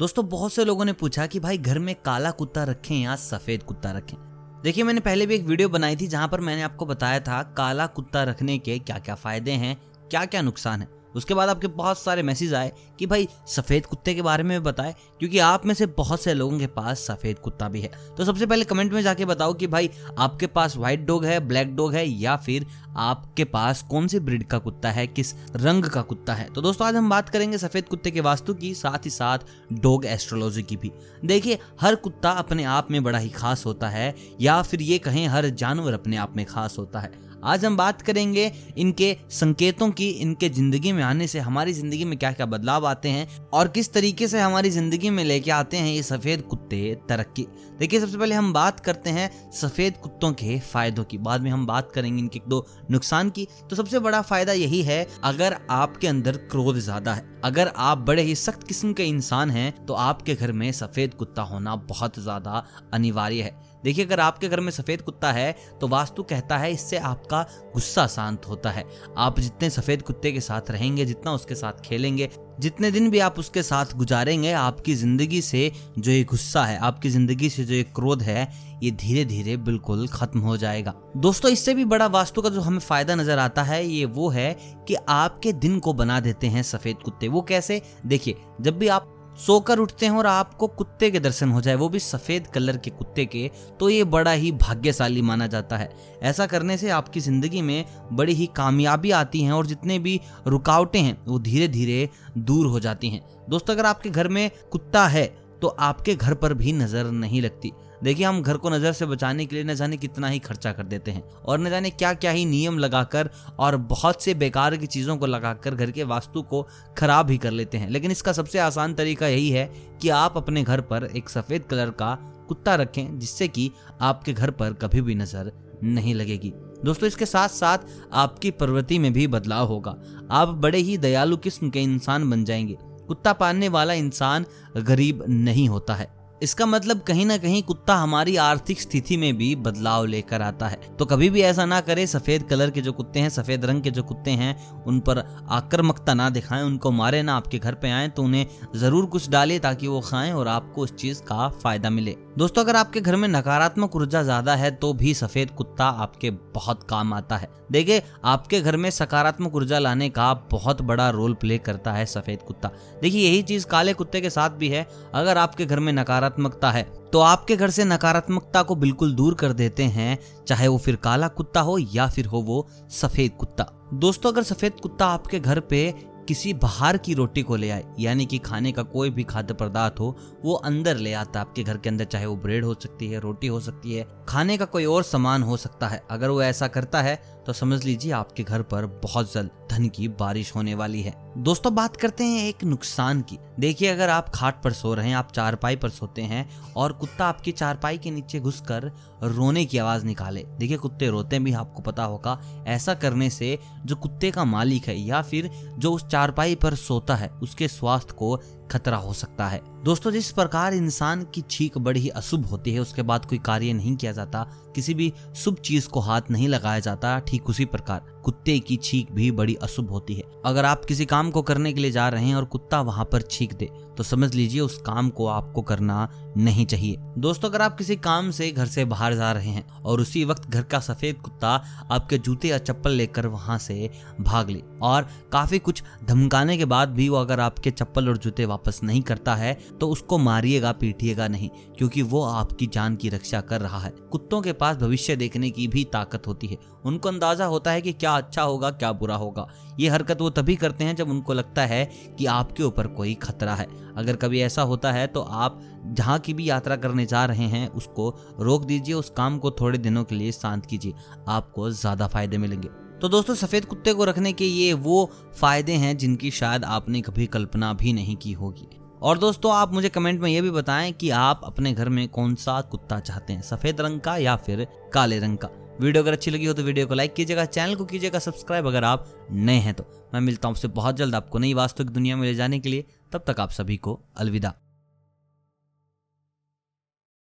दोस्तों, बहुत से लोगों ने पूछा कि भाई, घर में काला कुत्ता रखें या सफ़ेद कुत्ता रखें? देखिए, मैंने पहले भी एक वीडियो बनाई थी जहाँ पर मैंने आपको बताया था काला कुत्ता रखने के क्या क्या फ़ायदे हैं क्या क्या नुकसान है। उसके बाद आपके बहुत सारे मैसेज आए कि भाई, सफ़ेद कुत्ते के बारे में बताएँ, क्योंकि आप में से बहुत से लोगों के पास सफ़ेद कुत्ता भी है। तो सबसे पहले कमेंट में जाके बताओ कि भाई, आपके पास व्हाइट डॉग है ब्लैक डॉग है, या फिर आपके पास कौन से ब्रिड का कुत्ता है, किस रंग का कुत्ता है? तो दोस्तों, आज हम बात करेंगे सफ़ेद कुत्ते के वास्तु की, साथ ही साथ डॉग एस्ट्रोलॉजी की भी। देखिए, हर कुत्ता अपने आप में बड़ा ही खास होता है, या फिर ये कहें, हर जानवर अपने आप में खास होता है। आज हम बात करेंगे इनके संकेतों की, इनके ज़िंदगी में आने से, हमारी ज़िंदगी में क्या क्या बदलाव आते हैं, और किस तरीके से हमारी ज़िंदगी में लेके आते हैं ये सफ़ेद कुत्ते तरक्की। देखिए, सबसे पहले हम बात करते हैं सफ़ेद कुत्तों के फायदों की। बाद में हम बात करेंगे इनके दो नुकसान की तो सबसे बड़ा फ़ायदा यही है, अगर आपके अंदर क्रोध ज़्यादा है, अगर आप बड़े ही सख्त किस्म के इंसान हैं तो आपके घर में सफ़ेद कुत्ता होना बहुत ज़्यादा अनिवार्य है। देखिए, अगर आपके घर में सफ़ेद कुत्ता है तो वास्तु कहता है, इससे आपका गुस्सा शांत होता है। आप जितने सफ़ेद कुत्ते के साथ रहेंगे, जितना उसके साथ खेलेंगे जितने दिन भी आप उसके साथ गुजारेंगे, आपकी ज़िंदगी से जो ये गुस्सा है, आपकी ज़िंदगी से जो ये क्रोध है, ये धीरे धीरे बिल्कुल खत्म हो जाएगा। दोस्तों, इससे भी बड़ा वास्तु का जो हमें फ़ायदा नज़र आता है, ये वो है कि आपके दिन को बना देते हैं सफ़ेद कुत्ते। वो कैसे? देखिए, जब भी आप सोकर उठते हैं और आपको कुत्ते के दर्शन हो जाए, वो भी सफ़ेद कलर के कुत्ते के तो ये बड़ा ही भाग्यशाली माना जाता है। ऐसा करने से आपकी ज़िंदगी में बड़ी ही कामयाबी आती हैं और जितने भी रुकावटें हैं, वो धीरे धीरे दूर हो जाती हैं। दोस्तों, अगर आपके घर में कुत्ता है तो आपके घर पर भी नज़र नहीं लगती। देखिए, हम घर को नज़र से बचाने के लिए न जाने कितना ही खर्चा कर देते हैं और न जाने क्या क्या ही नियम लगाकर और बहुत से बेकार की चीज़ों को लगाकर घर के वास्तु को खराब ही कर लेते हैं। लेकिन इसका सबसे आसान तरीका यही है कि आप अपने घर पर एक सफ़ेद कलर का कुत्ता रखें, जिससे कि आपके घर पर कभी भी नज़र नहीं लगेगी। दोस्तों, इसके साथ साथ आपकी प्रवृत्ति में भी बदलाव होगा। आप बड़े ही दयालु किस्म के इंसान बन जाएँगे। कुत्ता पालने वाला इंसान गरीब नहीं होता है। इसका मतलब कहीं ना कहीं कुत्ता हमारी आर्थिक स्थिति में भी बदलाव लेकर आता है। तो कभी भी ऐसा ना करे, सफ़ेद कलर के जो कुत्ते हैं, सफ़ेद रंग के जो कुत्ते हैं, उन पर आक्रामकता ना दिखाएँ, उनको मारे ना आपके घर पे आए तो उन्हें ज़रूर कुछ डाले ताकि वो खाएँ और आपको उस चीज़ का फ़ायदा मिले। दोस्तों, अगर आपके घर में नकारात्मक ऊर्जा ज़्यादा है तो भी सफ़ेद कुत्ता आपके बहुत काम आता है। देखिए, आपके घर में सकारात्मक ऊर्जा लाने का बहुत बड़ा रोल प्ले करता है सफ़ेद कुत्ता। देखिए, यही चीज़ काले कुत्ते के साथ भी है। अगर आपके घर में नकारात्मकता है तो आपके घर से नकारात्मकता को बिल्कुल दूर कर देते हैं, चाहे वो फिर काला कुत्ता हो या फिर हो वो सफ़ेद कुत्ता। दोस्तों, अगर सफ़ेद कुत्ता आपके घर पे किसी बाहर की रोटी को ले आए, यानी कि खाने का कोई भी खाद्य पदार्थ हो, वो अंदर ले आता है आपके घर के अंदर, चाहे वो ब्रेड हो सकती है, रोटी हो सकती है, खाने का कोई और सामान हो सकता है। अगर वो ऐसा करता है तो समझ लीजिए आपके घर पर बहुत जल्द धन की बारिश होने वाली है। दोस्तों, बात करते हैं एक नुकसान की। देखिए, अगर आप खाट पर सो रहे हैं, आप चारपाई पर सोते हैं और कुत्ता आपकी चारपाई के नीचे घुसकर रोने की आवाज़ निकाले। देखिए, कुत्ते रोते भी, आपको पता होगा, ऐसा करने से जो कुत्ते का मालिक है या फिर जो उस चारपाई पर सोता है, उसके स्वास्थ्य को खतरा हो सकता है। दोस्तों, जिस प्रकार इंसान की छीक बड़ी ही अशुभ होती है, उसके बाद कोई कार्य नहीं किया जाता, किसी भी शुभ चीज़ को हाथ नहीं लगाया जाता, ठीक उसी प्रकार कुत्ते की छीक भी बड़ी अशुभ होती है। अगर आप किसी काम को करने के लिए जा रहे हैं और कुत्ता वहाँ पर छीक दे तो समझ लीजिए उस काम को आपको करना नहीं चाहिए। दोस्तों, अगर आप किसी काम से घर से बाहर जा रहे हैं और उसी वक्त घर का सफ़ेद कुत्ता आपके जूते या चप्पल लेकर वहाँ से भाग ले, और काफ़ी कुछ धमकाने के बाद भी वो अगर आपके चप्पल और जूते वापस नहीं करता है तो उसको मारिएगा, पीटिएगा नहीं, क्योंकि वो आपकी जान की रक्षा कर रहा है। कुत्तों के पास भविष्य देखने की भी ताकत होती है। उनको अंदाज़ा होता है कि क्या अच्छा होगा, क्या बुरा होगा। ये हरकत वो तभी करते हैं जब उनको लगता है कि आपके ऊपर कोई खतरा है। अगर कभी ऐसा होता है तो आप जहाँ की भी यात्रा करने जा रहे हैं, उसको रोक दीजिए, उस काम को थोड़े दिनों के लिए शांत कीजिए। आपको ज़्यादा फ़ायदे मिलेंगे। तो दोस्तों, सफ़ेद कुत्ते को रखने के ये वो फ़ायदे हैं जिनकी शायद आपने कभी कल्पना भी नहीं की होगी। और दोस्तों, आप मुझे कमेंट में ये भी बताएँ कि आप अपने घर में कौन सा कुत्ता चाहते हैं, सफ़ेद रंग का या फिर काले रंग का। वीडियो अगर अच्छी लगी हो तो वीडियो को लाइक कीजिएगा, चैनल को कीजिएगा, सब्सक्राइब अगर आप नए हैं तो। मैं मिलता हूँ आपसे बहुत जल्द आपको नई वास्तविक दुनिया में ले जाने के लिए। तब तक आप सभी को अलविदा।